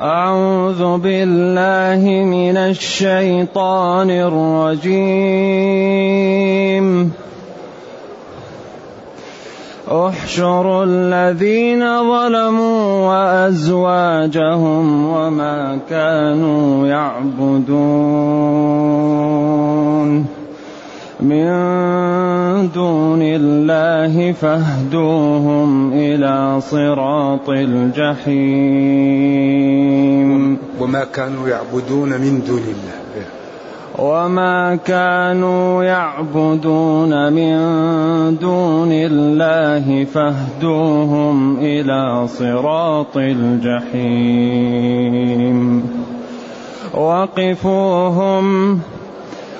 أعوذ بالله من الشيطان الرجيم. احشروا الذين ظلموا وأزواجهم وما كانوا يعبدون. من دون الله فاهدوهم إلى صراط الجحيم. وما كانوا يعبدون من دون الله. وما كانوا يعبدون من دون الله فاهدوهم إلى صراط الجحيم. وقفوهم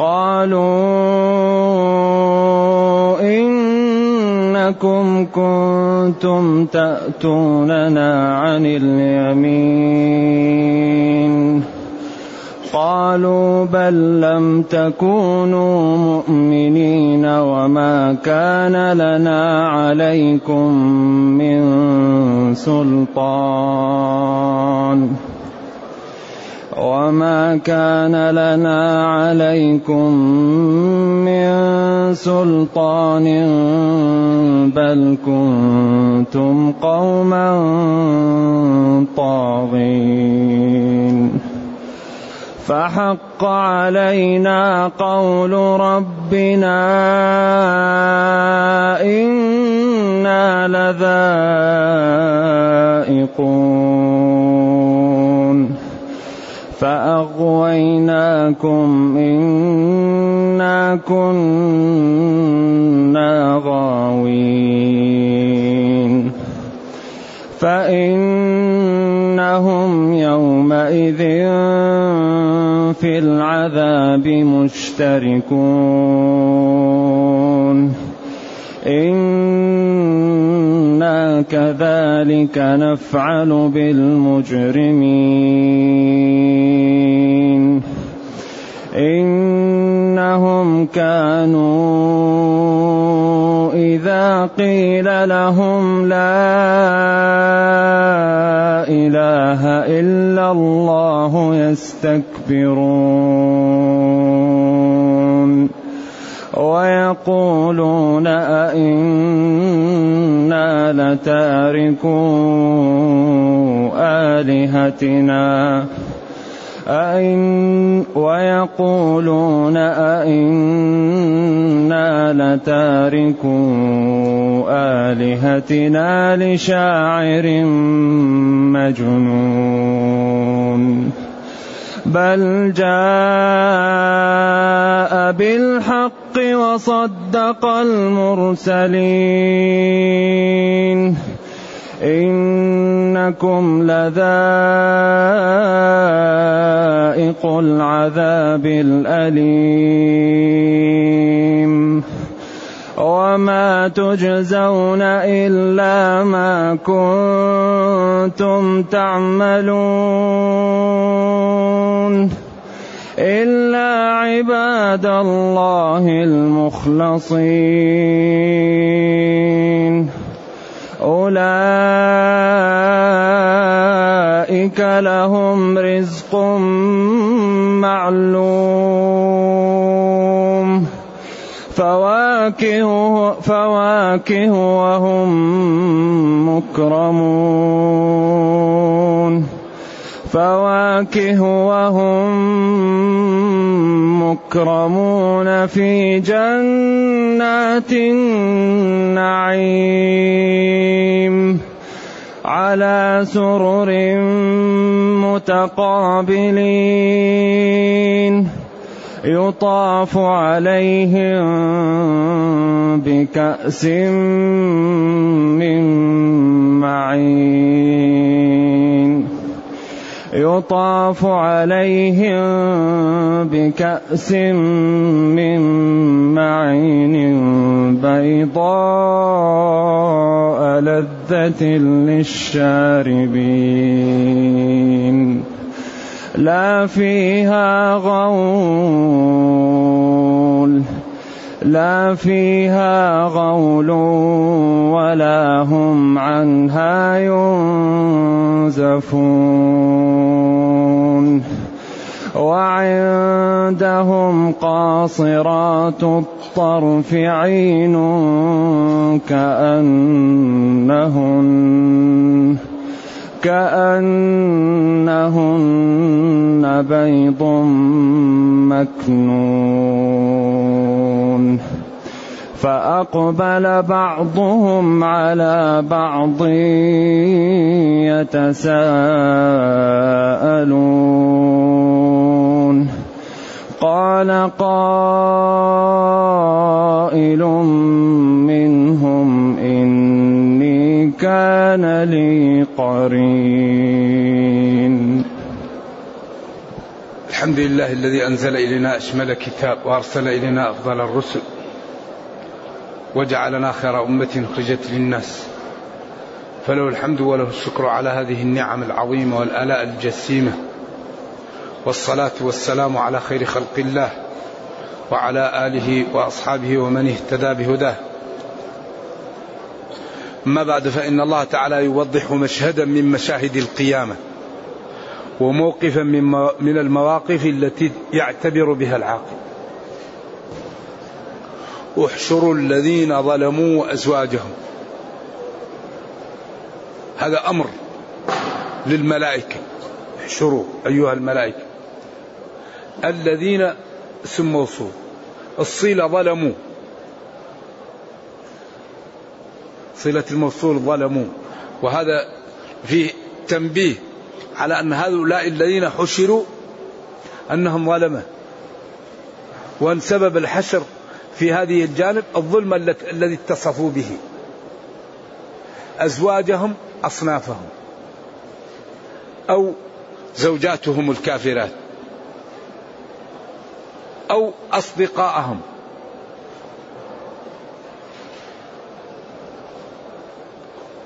قالوا إنكم كنتم تأتوننا عن اليمين. قالوا بل لم تكونوا مؤمنين وما كان لنا عليكم من سلطان. وما كان لنا عليكم من سلطان بل كنتم قوما طاغين فحق علينا قول ربنا إنا لذائقون فأغويناكم إنا كنا غاوين فإنهم يومئذ في العذاب مشتركون إنا كذلك نفعل بالمجرمين. إنهم كانوا إذا قيل لهم لا إله إلا الله يستكبرون. ويقولون أئنا لتاركو آلهتنا أئن ويقولون أئنا لتاركو آلهتنا لشاعر مجنون بل جاء بالحق وصدق المرسلين إنكم لذائق العذاب الأليم وما تجزون إلا ما كنتم تعملون إلا عباد الله المخلصين. أولئك لهم رزق معلوم. فواكه فواكه وهم مكرمون. فواكه وهم مكرمون في جنات النعيم. على سرر متقابلين. يطاف عليهم بكأس من معين. يطاف عليهم بكأس من معين بيضاء لذة للشاربين. لا فيها غول لا فيها غول ولا هم عنها ينزفون. وعندهم قاصرات الطرف عين كأنهن كأنهن بيض مكنون. فأقبل بعضهم على بعض يتساءلون. قال قائل منهم إني كان لي قرين. الحمد لله الذي أنزل إلينا أشمل كتاب وأرسل إلينا أفضل الرسل وجعلنا خير أمة أخرجت للناس. فله الحمد وله الشكر على هذه النعم العظيمة والآلاء الجسيمة. والصلاة والسلام على خير خلق الله وعلى آله وأصحابه ومن اهتدى بهداه. أما بعد فإن الله تعالى يوضح مشهدا من مشاهد القيامة وموقفا من المواقف التي يعتبر بها العاقل. احشروا الذين ظلموا وازواجهم هذا أمر للملائكة. احشروا أيها الملائكة. الذين موصول الصله ظلموا. صلة الموصول ظلموا وهذا فيه تنبيه على أن هؤلاء الذين حشروا أنهم ظلمه. وأن سبب الحشر في هذه الجانب الظلم الذي اتصفوا به. أزواجهم أصنافهم. أو زوجاتهم الكافرات. أو أصدقاءهم.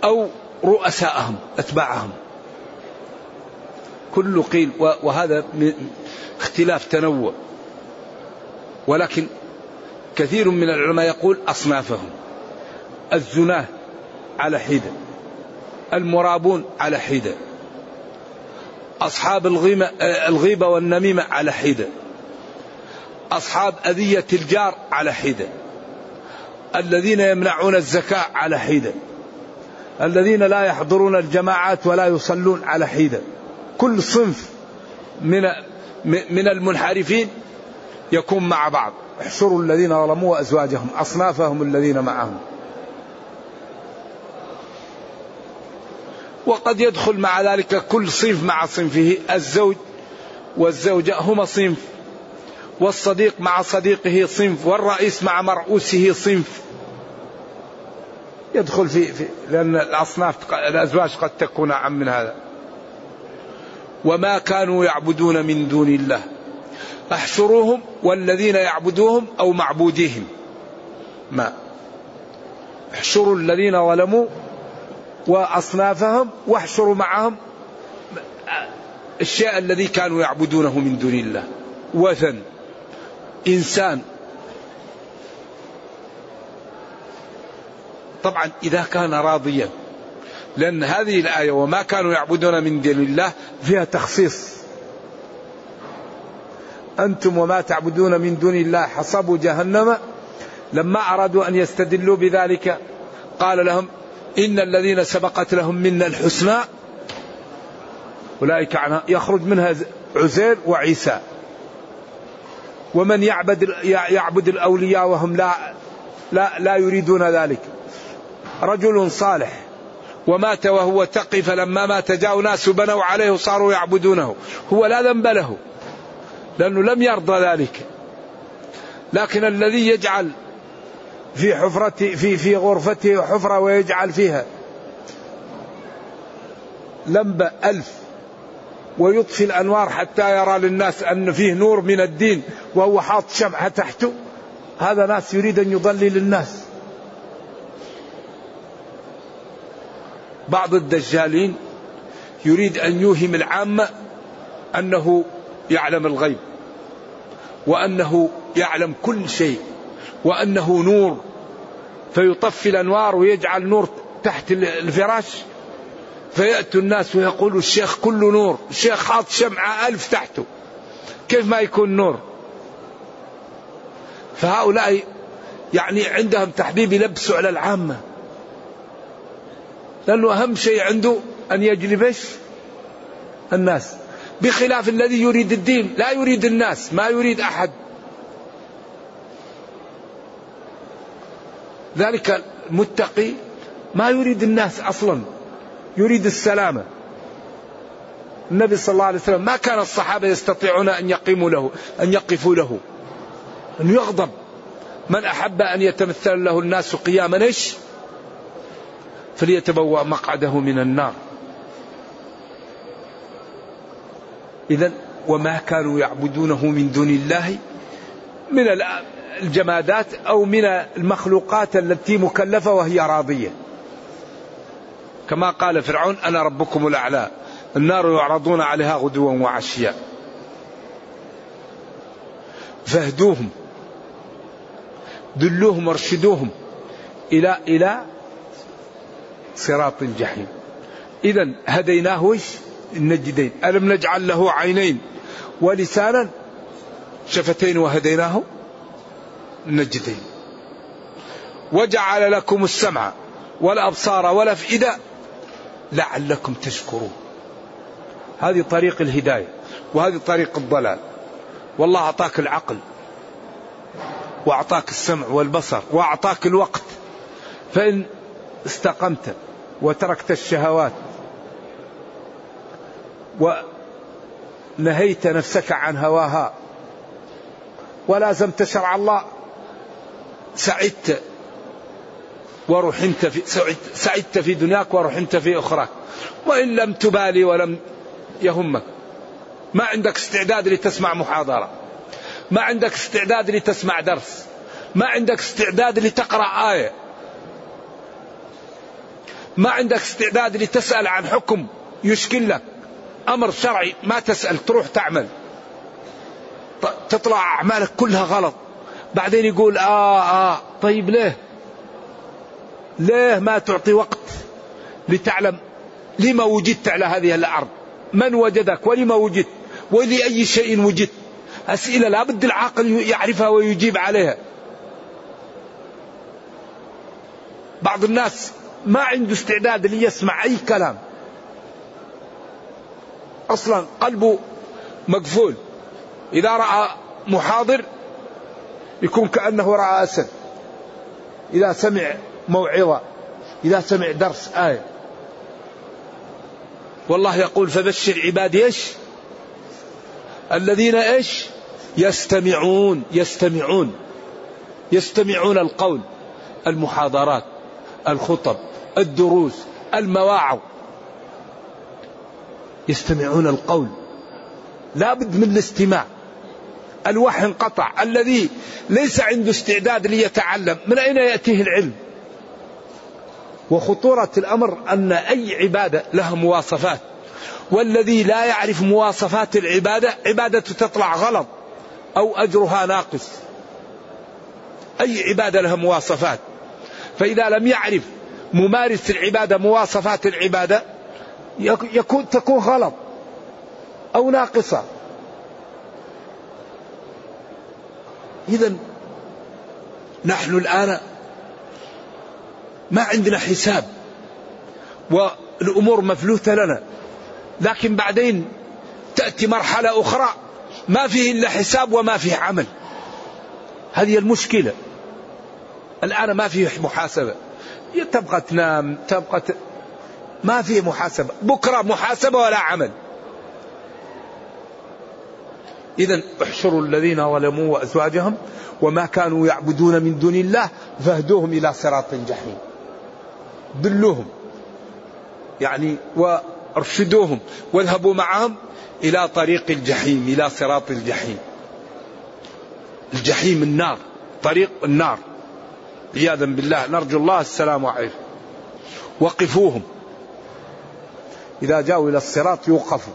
أو رؤساءهم أتباعهم. كل قيل وهذا اختلاف تنوع. ولكن كثير من العلماء يقول أصنافهم. الزناه على حدة. المرابون على حدة. أصحاب الغيمة الغيبة والنميمة على حدة. أصحاب أذية الجار على حدة. الذين يمنعون الزكاة على حدة. الذين لا يحضرون الجماعات ولا يصلون على حدة كل صنف من من المنحرفين يكون مع بعض. احشروا الذين ظلموا وأزواجهم أصنافهم الذين معهم. وقد يدخل مع ذلك كل صنف مع صنفه الزوج والزوجة هما صنف والصديق مع صديقه صنف والرئيس مع مرؤوسه صنف. يدخل في, في لأن الأصناف الأزواج قد تكون أعم من هذا. وما كانوا يعبدون من دون الله. احشروهم والذين يعبدوهم أو معبوديهم. ما. احشروا الذين ظلموا وأصنافهم واحشروا معهم الشيء الذي كانوا يعبدونه من دون الله. وثن. إنسان طبعا إذا كان راضيا. لأن هذه الآية وما كانوا يعبدون من دون الله فيها تخصيص. أنتم وما تعبدون من دون الله حصبوا جهنم لما أرادوا أن يستدلوا بذلك. قال لهم إن الذين سبقت لهم منا الحسنى أولئك عنها يخرج منها عزير وعيسى. ومن يعبد يعبد الأولياء وهم لا لا لا يريدون ذلك. رجل صالح. ومات وهو تقي فلما مات جاءوا ناس بنوا عليه وصاروا يعبدونه. هو لا ذنب له لأنه لم يرضى ذلك. لكن الذي يجعل في حفرته في في غرفته حفرة ويجعل فيها لمبة ألف ويطفي الأنوار حتى يرى للناس أن فيه نور من الدين وهو حاط شمعة تحته. هذا ناس يريد أن يضلل الناس. بعض الدجالين يريد أن يوهم العامة أنه يعلم الغيب وأنه يعلم كل شيء وأنه نور فيطفي الأنوار ويجعل نور تحت الفراش فيأتوا الناس ويقولوا الشيخ كله نور الشيخ حاط شمعة ألف تحته كيف ما يكون نور؟ فهؤلاء يعني عندهم تحبيب يلبسوا على العامة. لأنه أهم شيء عنده أن يجلب إيش؟ الناس. بخلاف الذي يريد الدين. لا يريد الناس ما يريد أحد. ذلك المتقي ما يريد الناس أصلا. يريد السلامة. النبي صلى الله عليه وسلم ما كان الصحابة يستطيعون أن يقيموا له أن يقفوا له. أن يغضب. من أحب أن يتمثل له الناس قياما إيش؟ فليتبوأ مقعده من النار. إذا وما كانوا يعبدونه من دون الله من الجمادات أو من المخلوقات التي مكلفة وهي راضية. كما قال فرعون أنا ربكم الأعلى. النار يعرضون عليها غدوا وعشيا. فاهدوهم دلوهم وارشدوهم إلى إلى صراط الجحيم. إذا هديناه إيش النجدين. ألم نجعل له عينين؟ ولسانا شفتين وهديناه النجدين. وجعل لكم السمع والأبصار والأفئدة لعلكم تشكرون. هذه طريق الهداية وهذه طريق الضلال. والله أعطاك العقل وأعطاك السمع والبصر وأعطاك الوقت. فإن استقمت وتركت الشهوات ونهيت نفسك عن هواها ولازمت شرع الله. سعدت ورحمت في سعدت في دنياك ورحمت في أخراك. وإن لم تبالي ولم يهمك. ما عندك استعداد لتسمع محاضرة. ما عندك استعداد لتسمع درس. ما عندك استعداد لتقرأ آية. ما عندك استعداد لتسأل عن حكم يشكل لك. أمر شرعي ما تسأل تروح تعمل. تطلع أعمالك كلها غلط. بعدين يقول آه آه. طيب ليه؟ ليه ما تعطي وقت لتعلم؟ لما وجدت على هذه الأرض؟ من وجدك؟ ولما وجدت؟ ولأي شيء وجدت؟ أسئلة لابد العاقل يعرفها ويجيب عليها. بعض الناس ما عنده استعداد ليسمع أي كلام. أصلا قلبه مقفول. إذا رأى محاضر يكون كأنه رأى أسد. إذا سمع موعظة. إذا سمع درس آية. والله يقول فبشر عبادي إيش؟ الذين إيش؟ يستمعون. يستمعون. يستمعون القول. المحاضرات. الخطب. الدروس المواعظ. يستمعون القول. لا بد من الاستماع. الوحي انقطع. الذي ليس عنده استعداد ليتعلم من أين يأتيه العلم؟ وخطورة الأمر أن أي عبادة لها مواصفات. والذي لا يعرف مواصفات العبادة عبادته تطلع غلط أو أجرها ناقص. أي عبادة لها مواصفات. فإذا لم يعرف ممارس العبادة مواصفات العبادة يكون تكون غلط أو ناقصة. إذا نحن الآن ما عندنا حساب والأمور مفلوتة لنا لكن بعدين تأتي مرحلة أخرى ما فيه إلا حساب وما فيه عمل. هذه المشكلة. الآن ما فيه محاسبة. تبقى تنام تبقى ت... ما فيه محاسبة. بكرة محاسبة ولا عمل. إذا احشروا الذين ظلموا وأزواجهم وما كانوا يعبدون من دون الله فاهدوهم إلى صراط الجحيم دلوهم. يعني ارشدوهم واذهبوا معهم إلى طريق الجحيم إلى صراط الجحيم. الجحيم النار. طريق النار. عياذا بالله نرجو الله السلام عليكم وقفوهم. إذا جاءوا إلى الصراط يوقفوا.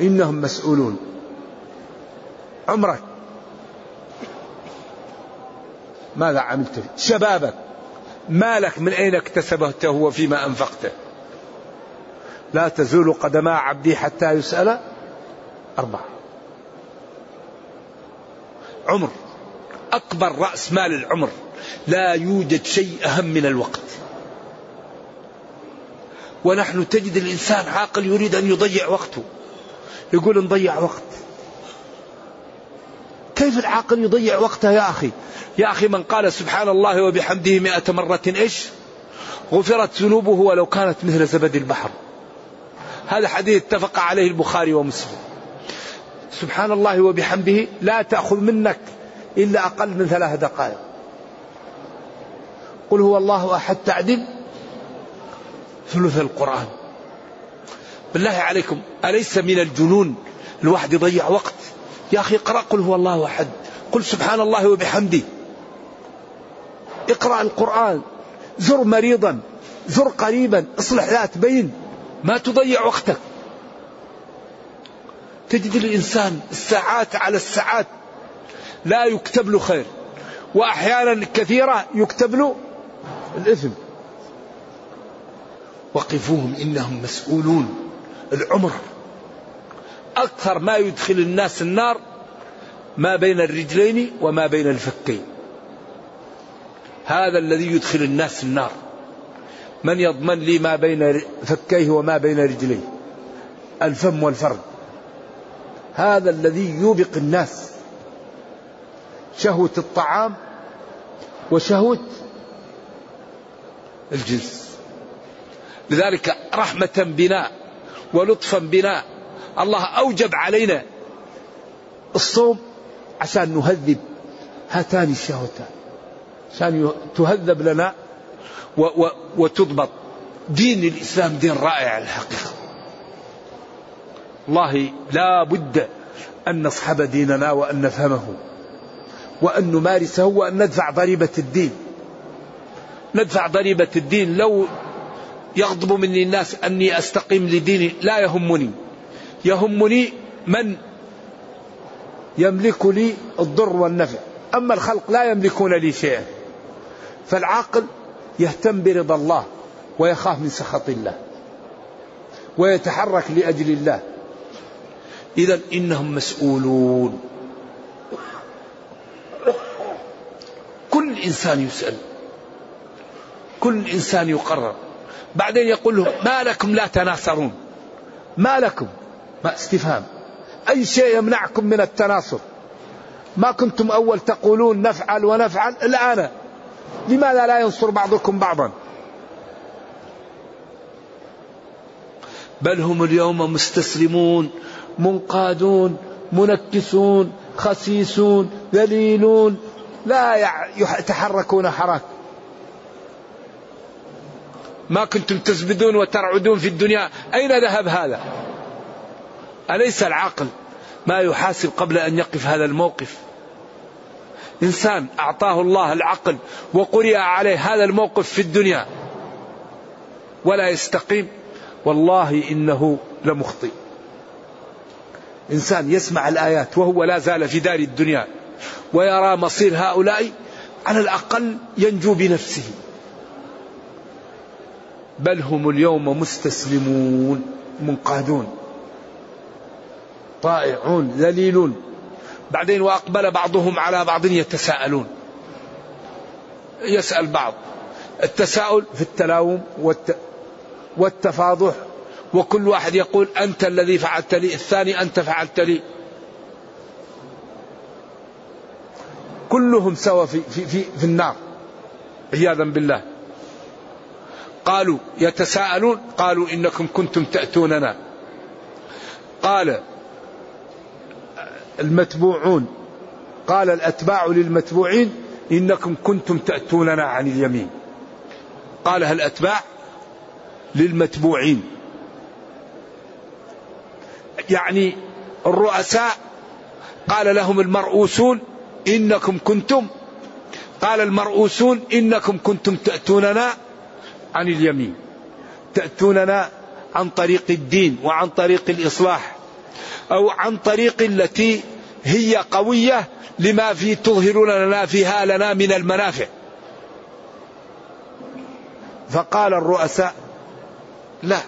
إنهم مسؤولون. عمرك. ماذا عملت؟ شبابك. مالك من أين اكتسبته وفيما أنفقته؟ لا تزول قدما عبدي حتى يسأل أربعة. عمر. أكبر رأس مال العمر. لا يوجد شيء أهم من الوقت. ونحن تجد الإنسان عاقل يريد أن يضيع وقته. يقول نضيع وقت. كيف العاقل يضيع وقته يا أخي؟ يا أخي من قال سبحان الله وبحمده مئة مرة إيش؟ غفرت ذنوبه ولو كانت مثل زبد البحر. هذا حديث اتفق عليه البخاري ومسلم. سبحان الله وبحمده لا تأخذ منك إلا أقل من ثلاث دقائق. قل هو الله أحد تعدل ثلث القرآن. بالله عليكم أليس من الجنون الواحد يضيع وقت؟ يا أخي اقرأ قل هو الله أحد. قل سبحان الله وبحمده. اقرأ القرآن. زر مريضا زر قريبا اصلح ذات بين. ما تضيع وقتك. تجد الإنسان الساعات على الساعات لا يكتب له خير. وأحيانا كثيرة يكتب له الإثم. وقفوهم إنهم مسؤولون. العمر. أكثر ما يدخل الناس النار ما بين الرجلين وما بين الفكين. هذا الذي يدخل الناس النار. من يضمن لي ما بين فكيه وما بين رجليه؟ الفم والفرد هذا الذي يوبق الناس. شهوة الطعام وشهوة الجنس لذلك رحمة بنا ولطفا بنا الله أوجب علينا الصوم عشان نهذب هاتان الشهوتان. عشان تهذب لنا و و وتضبط دين الإسلام دين رائع الحقيقة. الله لا بد أن نصحب ديننا وأن نفهمه. وأن نمارسه وأن ندفع ضريبة الدين. ندفع ضريبة الدين. لو يغضب مني الناس أني أستقيم لديني لا يهمني. يهمني من يملك لي الضر والنفع. أما الخلق لا يملكون لي شيئا. فالعاقل يهتم برضا الله ويخاف من سخط الله ويتحرك لأجل الله. إذا إنهم مسؤولون. إنسان يسأل. كل إنسان يقرر. بعدين يقول له ما لكم لا تناصرون. ما لكم. ما استفهام. أي شيء يمنعكم من التناصر؟ ما كنتم أول تقولون نفعل ونفعل الآن لماذا لا ينصر بعضكم بعضا؟ بل هم اليوم مستسلمون منقادون منكسون خسيسون ذليلون لا يتحركون حركة ما كنتم تزبدون وترعدون في الدنيا. أين ذهب هذا؟ أليس العقل ما يحاسب قبل أن يقف هذا الموقف؟ إنسان أعطاه الله العقل وقرئ عليه هذا الموقف في الدنيا. ولا يستقيم. والله إنه لمخطئ. إنسان يسمع الآيات وهو لا زال في دار الدنيا. ويرى مصير هؤلاء على الأقل ينجو بنفسه. بل هم اليوم مستسلمون منقادون طائعون ذليلون. بعدين وأقبل بعضهم على بعض يتساءلون. يسأل بعض. التساؤل في التلاوم والت... والتفاضح. وكل واحد يقول أنت الذي فعلت لي الثاني أنت فعلت لي. كلهم سوا في, في, في, في النار. عياذا بالله. قالوا يتساءلون قالوا إنكم كنتم تأتوننا. قال المتبوعون قال الأتباع للمتبوعين إنكم كنتم تأتوننا عن اليمين. قالها الأتباع للمتبوعين؟ يعني الرؤساء قال لهم المرؤوسون إنكم كنتم. قال المرؤوسون إنكم كنتم تأتوننا عن اليمين. تأتوننا عن طريق الدين وعن طريق الإصلاح أو عن طريق التي هي قوية لما في تظهرون لنا فيها لنا من المنافع. فقال الرؤساء لا.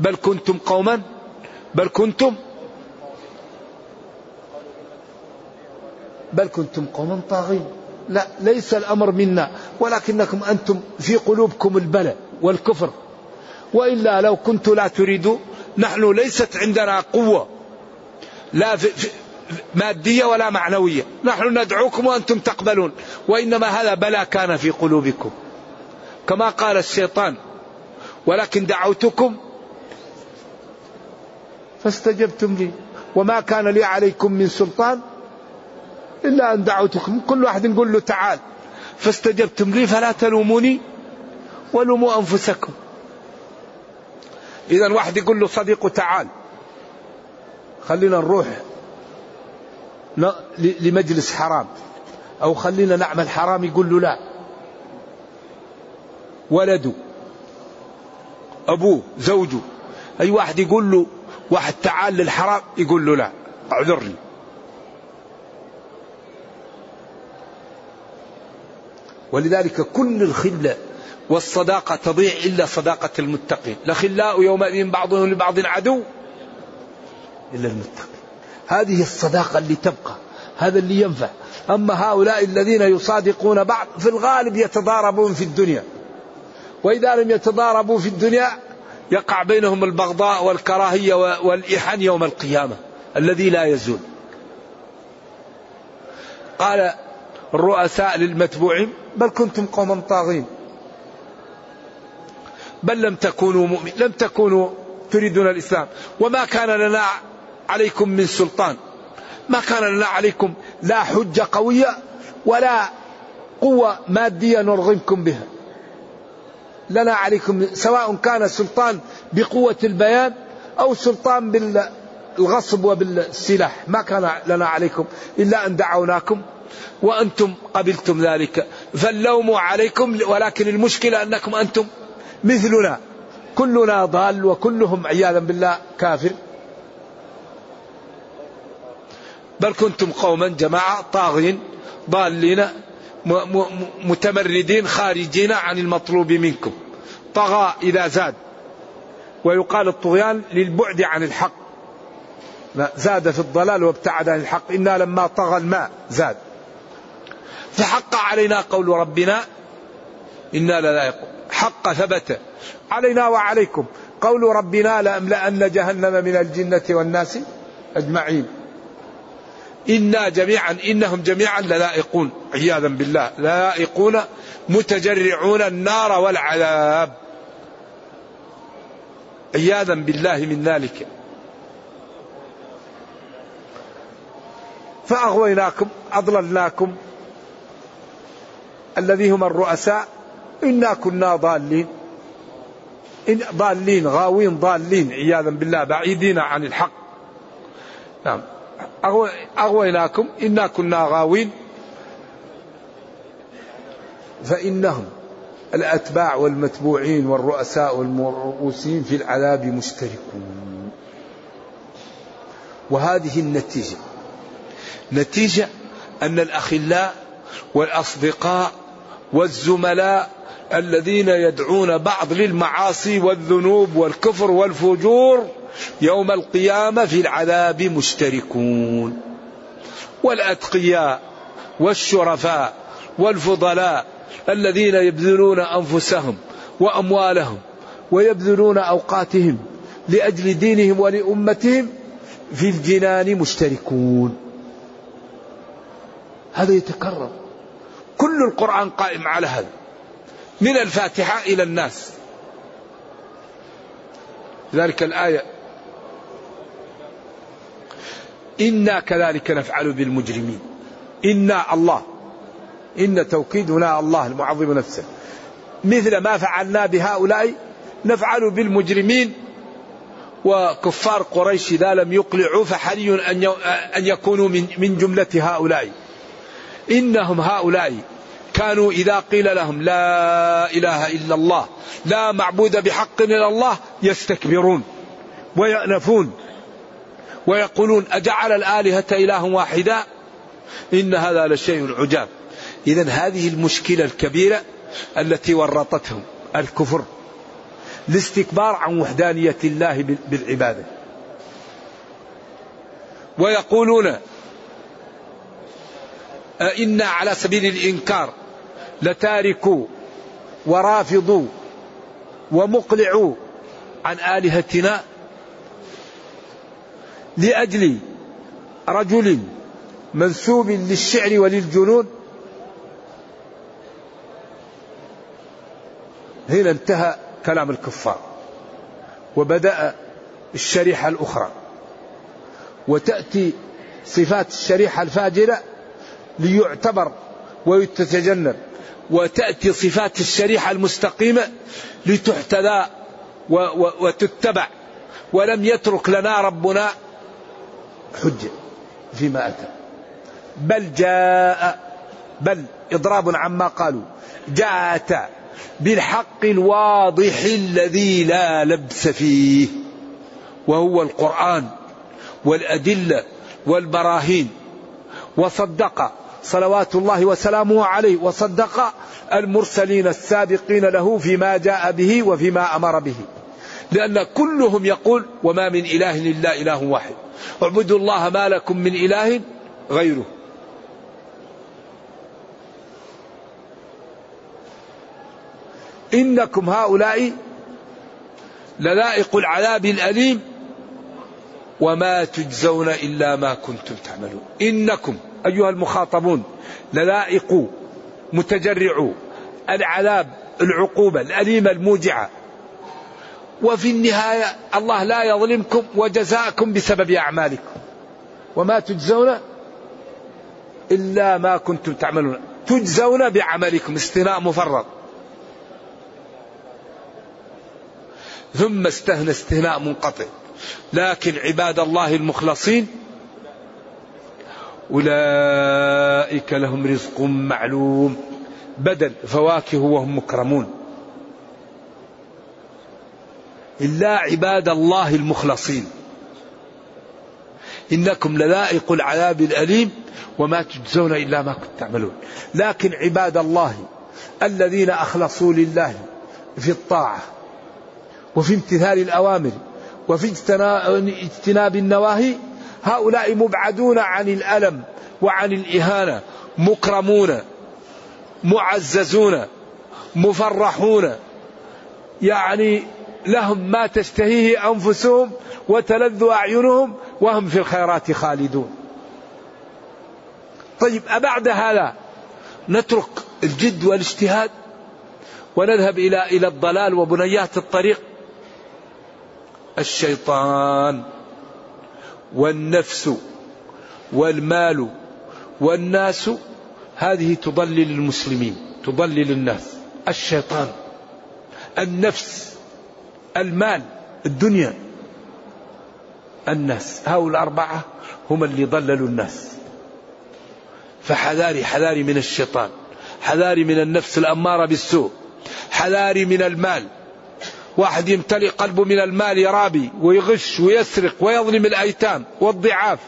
بل كنتم قوما؟ بل كنتم بل كنتم قوما طاغين. لا ليس الأمر منا ولكنكم أنتم في قلوبكم البلاء والكفر. وإلا لو كنت لا تريد نحن ليست عندنا قوة لا في مادية ولا معنوية. نحن ندعوكم وأنتم تقبلون. وإنما هذا بلا كان في قلوبكم. كما قال الشيطان ولكن دعوتكم فاستجبتم لي وما كان لي عليكم من سلطان إلا أن دعوتكم. كل واحد نقول له تعال. فاستجبتم لي فلا تلوموني ولوموا أنفسكم. إذا واحد يقول له صديقه تعال. خلينا نروح لمجلس حرام. أو خلينا نعمل حرام يقول له لا. ولده. أبوه. زوجه. أي واحد يقول له واحد تعال للحرام يقول له لا. اعذرني. ولذلك كل الخلة والصداقة تضيع إلا صداقة المتقين. لخلاء يومئذ بعضهم لبعض عدو إلا المتقين. هذه الصداقة اللي تبقى هذا اللي ينفع. أما هؤلاء الذين يصادقون بعض في الغالب يتضاربون في الدنيا. وإذا لم يتضاربوا في الدنيا يقع بينهم البغضاء والكراهية والإحن يوم القيامة الذي لا يزول. قال الرؤساء للمتبوعين بل كنتم قوما طاغين. بل لم تكونوا مؤمن لم تكونوا تريدون الإسلام. وما كان لنا عليكم من سلطان. ما كان لنا عليكم لا حجة قوية ولا قوة مادية نرغمكم بها. لنا عليكم سواء كان سلطان بقوة البيان أو سلطان بالغصب وبالسلاح. ما كان لنا عليكم إلا أن دعوناكم وأنتم قبلتم ذلك. فاللوم عليكم ولكن المشكلة أنكم أنتم مثلنا. كلنا ضال وكلهم عياذا بالله كافر. بل كنتم قوما جماعة طاغين ضالين متمردين خارجين عن المطلوب منكم. طغى إذا زاد. ويقال الطغيان للبعد عن الحق. زاد في الضلال وابتعد عن الحق. إنا لما طغى الماء زاد. فحق علينا قول ربنا إنا لا حق ثبت. علينا وعليكم. قول ربنا لأملأن جهنم من الجنة والناس أجمعين. إنا جميعا إنهم جميعا للائقون عياذا بالله. لائقون متجرعون النار والعذاب. عياذا بالله من ذلك. فأغويناكم أضللناكم. الذي هم الرؤساء إنا كنا ضالين. إن ضالين غاوين ضالين عياذا بالله بعيدين عن الحق. نعم. أغويناكم إنا كنا غاوين. فإنهم الأتباع والمتبوعين والرؤساء والمرؤوسين في العذاب مشتركون. وهذه النتيجة. نتيجة أن الأخلاء والأصدقاء والزملاء الذين يدعون بعض للمعاصي والذنوب والكفر والفجور يوم القيامة في العذاب مشتركون. والأتقياء والشرفاء والفضلاء الذين يبذلون أنفسهم وأموالهم ويبذلون أوقاتهم لأجل دينهم ولأمتهم في الجنان مشتركون. هذا يتكرر. كل القرآن قائم على هذا. من الفاتحة إلى الناس. ذلك الآية إنا كذلك نفعل بالمجرمين. إنا الله. إن توكيد هنا الله المعظم نفسه. مثل ما فعلنا بهؤلاء نفعل بالمجرمين. وكفار قريش إذا لم يقلعوا فحري أن يكونوا من جملة هؤلاء. إنهم هؤلاء كانوا إذا قيل لهم لا إله إلا الله لا معبود بحق إلا الله يستكبرون ويأنفون ويقولون أجعل الآلهة إله واحدا؟ إن هذا لشيء عجاب. إذا هذه المشكلة الكبيرة التي ورطتهم الكفر الاستكبار عن وحدانية الله بالعبادة. ويقولون إنا على سبيل الإنكار لتاركوا ورافضوا ومقلعوا عن آلهتنا لأجل رجل منسوب للشعر وللجنون. هنا انتهى كلام الكفار وبدأ الشريحة الأخرى. وتأتي صفات الشريحة الفاجرة ليعتبر ويتجنب وتأتي صفات الشريحة المستقيمة لتحتذى وتتبع. ولم يترك لنا ربنا حجة فيما أتى. بل جاء بل إضراب عما قالوا. جاء أتى بالحق الواضح الذي لا لبس فيه وهو القرآن والأدلة والبراهين. وصدق صلوات الله وسلامه عليه وصدق المرسلين السابقين له فيما جاء به وفيما أمر به. لأن كلهم يقول وما من إله إلا إله واحد. اعبدوا الله ما لكم من إله غيره. إنكم هؤلاء لذائق العذاب الأليم وما تجزون إلا ما كنتم تعملون. إنكم أيها المخاطبون للائق متجرع العذاب العقوبة الأليمة الموجعة. وفي النهاية الله لا يظلمكم وجزاكم بسبب أعمالكم. وما تجزون إلا ما كنتم تعملون. تجزون بعملكم استثناء مفرط. ثم استهنى استثناء منقطع. لكن عباد الله المخلصين أولئك لهم رزق معلوم. بدل فواكه وهم مكرمون. إلا عباد الله المخلصين. إنكم لذائق العذاب الأليم وما تجزون إلا ما كنتم تعملون. لكن عباد الله الذين أخلصوا لله في الطاعة وفي امتثال الأوامر وفي اجتناب النواهي هؤلاء مبعدون عن الألم وعن الإهانة مكرمون معززون مفرحون. يعني لهم ما تشتهيه أنفسهم وتلذ أعينهم وهم في الخيرات خالدون. طيب أبعد هذا نترك الجد والاجتهاد ونذهب إلى إلى الضلال وبنيات الطريق. الشيطان. والنفس والمال والناس هذه تضلل المسلمين تضلل الناس. الشيطان النفس المال الدنيا الناس. هؤلاء الأربعة هم اللي ضللوا الناس. فحذاري حذاري من الشيطان حذاري من النفس الأمارة بالسوء حذاري من المال. واحد يمتلئ قلبه من المال يرابي ويغش ويسرق ويظلم الأيتام والضعاف.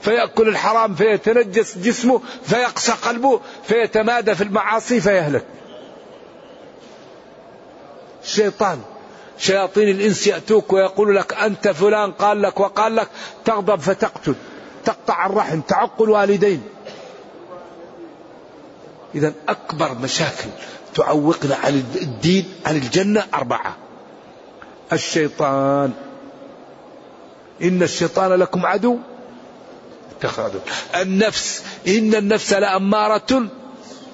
فيأكل الحرام فيتنجس جسمه فيقسى قلبه فيتمادى في المعاصي فيهلك. الشيطان شياطين الإنس يأتوك ويقول لك أنت فلان قال لك وقال لك تغضب فتقتل. تقطع الرحم تعق الوالدين. إذا أكبر مشاكل تعوقنا عن الدين عن الجنة أربعة. الشيطان. إن الشيطان لكم عدو. اتخذوا. النفس. إن النفس لأمارة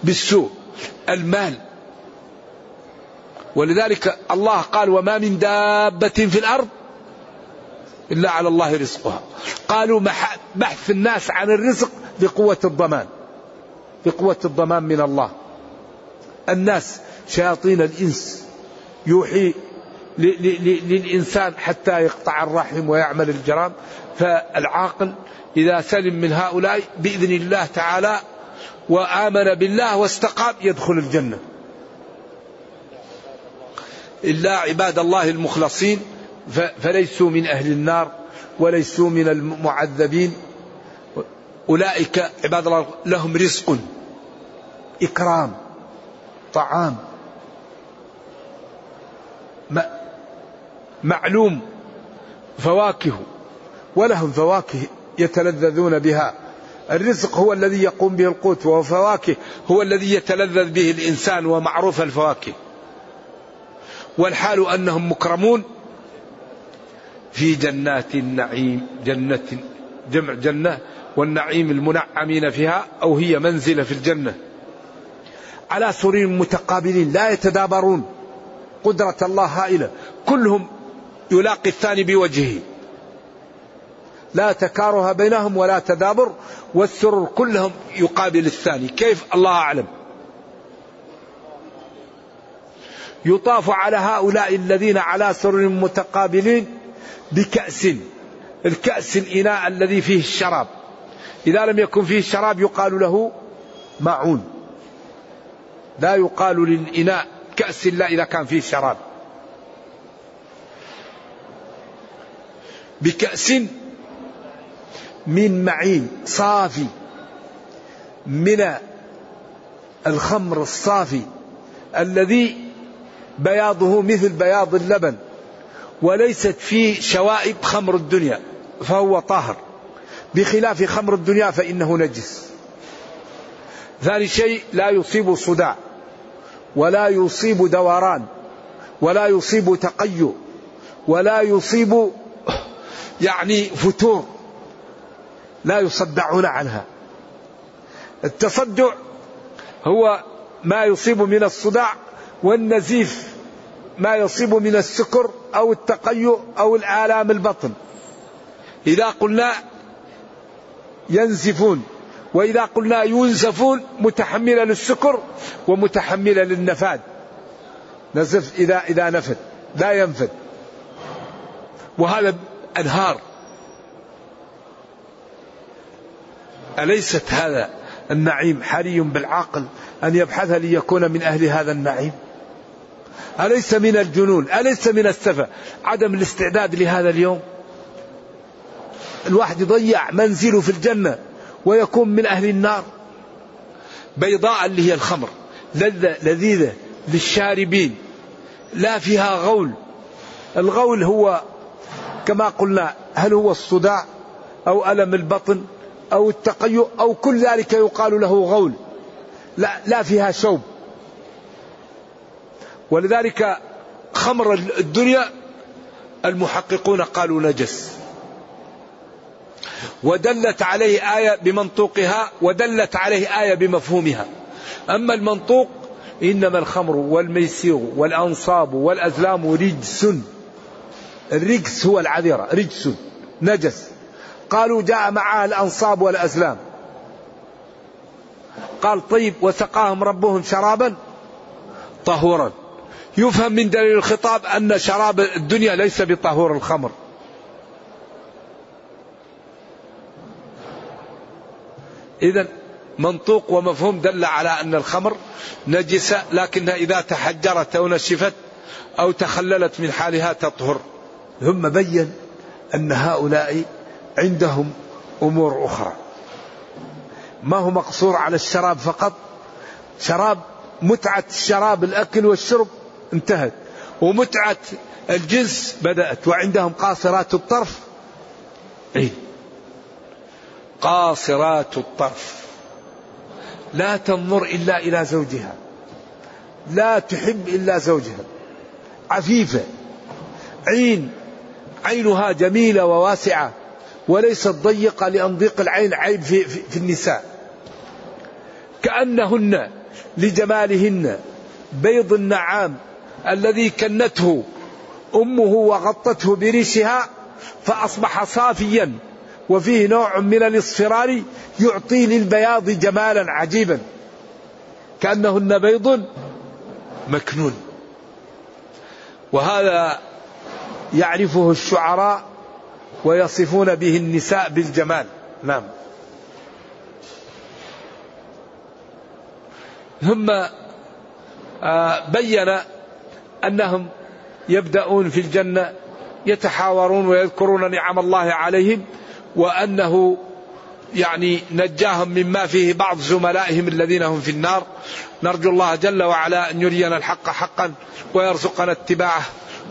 بالسوء. المال. ولذلك الله قال وما من دابة في الأرض إلا على الله رزقها. قالوا بحث الناس عن الرزق بقوة الضمان. بقوة الضمان من الله. الناس شياطين الإنس يوحي للإنسان حتى يقطع الرحم ويعمل الجرام. فالعاقل إذا سلم من هؤلاء بإذن الله تعالى وآمن بالله واستقام يدخل الجنة. إلا عباد الله المخلصين فليسوا من أهل النار وليسوا من المعذبين. أولئك عباد الله لهم رزق إكرام. طعام. معلوم. فواكه. ولهم فواكه يتلذذون بها. الرزق هو الذي يقوم به القوت وفواكه هو الذي يتلذذ به الإنسان ومعروف الفواكه. والحال أنهم مكرمون في جنات النعيم جنة جمع جنة والنعيم المنعمين فيها أو هي منزلة في الجنة. على سرير متقابلين لا يتدابرون. قدرة الله هائلة. كلهم يلاقي الثاني بوجهه. لا تكاره بينهم ولا تدابر والسرور كلهم يقابل الثاني. كيف؟ الله أعلم. يطاف على هؤلاء الذين على سرر متقابلين بكأس. الكأس الإناء الذي فيه الشراب. إذا لم يكن فيه الشراب يقال له معون. لا يقال للإناء كأس إلا إذا كان فيه شراب. بكأس من معين صافي. من الخمر الصافي الذي بياضه مثل بياض اللبن وليست فيه شوائب خمر الدنيا فهو طاهر. بخلاف خمر الدنيا فإنه نجس. ثاني شيء لا يصيب صداع. ولا يصيب دوران ولا يصيب تقيؤ ولا يصيب يعني فتور لا يصدعون عنها. التصدع هو ما يصيب من الصداع والنزيف ما يصيب من السكر أو التقيؤ أو الآلام البطن. إذا قلنا ينزفون وإذا قلنا ينزفون متحمله للسكر ومتحمله للنفاد. نزف إذا إذا نفد لا ينفد. وهذا أنهار. أليست هذا النعيم حري بالعاقل أن يبحث ليكون من أهل هذا النعيم؟ أليس من الجنون؟ أليس من السفة؟ عدم الاستعداد لهذا اليوم. الواحد يضيع منزله في الجنة. ويكون من أهل النار. بيضاء اللي هي الخمر لذة لذيذة للشاربين لا فيها غول. الغول هو كما قلنا هل هو الصداع أو ألم البطن أو التقيؤ أو كل ذلك يقال له غول. لا, لا فيها شوب. ولذلك خمر الدنيا المحققون قالوا نجس. ودلت عليه آية بمنطوقها ودلت عليه آية بمفهومها. أما المنطوق إنما الخمر والميسير والأنصاب والأزلام رجس. الرجس هو العذرة رجس نجس. قالوا جاء معها الأنصاب والأزلام. قال طيب وسقاهم ربهم شرابا طهورا. يفهم من دليل الخطاب أن شراب الدنيا ليس بطهور الخمر. إذا منطوق ومفهوم دل على أن الخمر نجسة لكنها إذا تحجرت أو نشفت أو تخللت من حالها تطهر. ثم بين أن هؤلاء عندهم أمور أخرى. ما هو مقصور على الشراب فقط؟ شراب متعة الشراب الأكل والشرب انتهت ومتعة الجنس بدأت وعندهم قاصرات الطرف. اي قاصرات الطرف. لا تنظر إلا إلى زوجها. لا تحب إلا زوجها. عفيفة. عين. عينها جميلة وواسعة. وليست ضيقة لأن ضيق العين عيب في, في, في النساء. كأنهن لجمالهن بيض النعام الذي كنته أمه وغطته بريشها فأصبح صافيا. وفيه نوع من الاصفرار يعطي للبياض جمالا عجيبا. كأنهن بيض مكنون. وهذا يعرفه الشعراء ويصفون به النساء بالجمال. نعم. ثم آه، بين أنهم يبدأون في الجنة يتحاورون ويذكرون نعم الله عليهم وأنه يعني نجاهم مما فيه بعض زملائهم الذين هم في النار. نرجو الله جل وعلا أن يرينا الحق حقا ويرزقنا اتباعه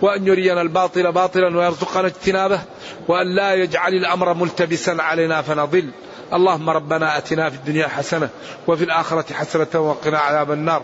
وأن يرينا الباطل باطلا ويرزقنا اجتنابه وأن لا يجعل الأمر ملتبسا علينا فنضل. اللهم ربنا أتنا في الدنيا حسنة وفي الآخرة حسنة وقنا عذاب النار.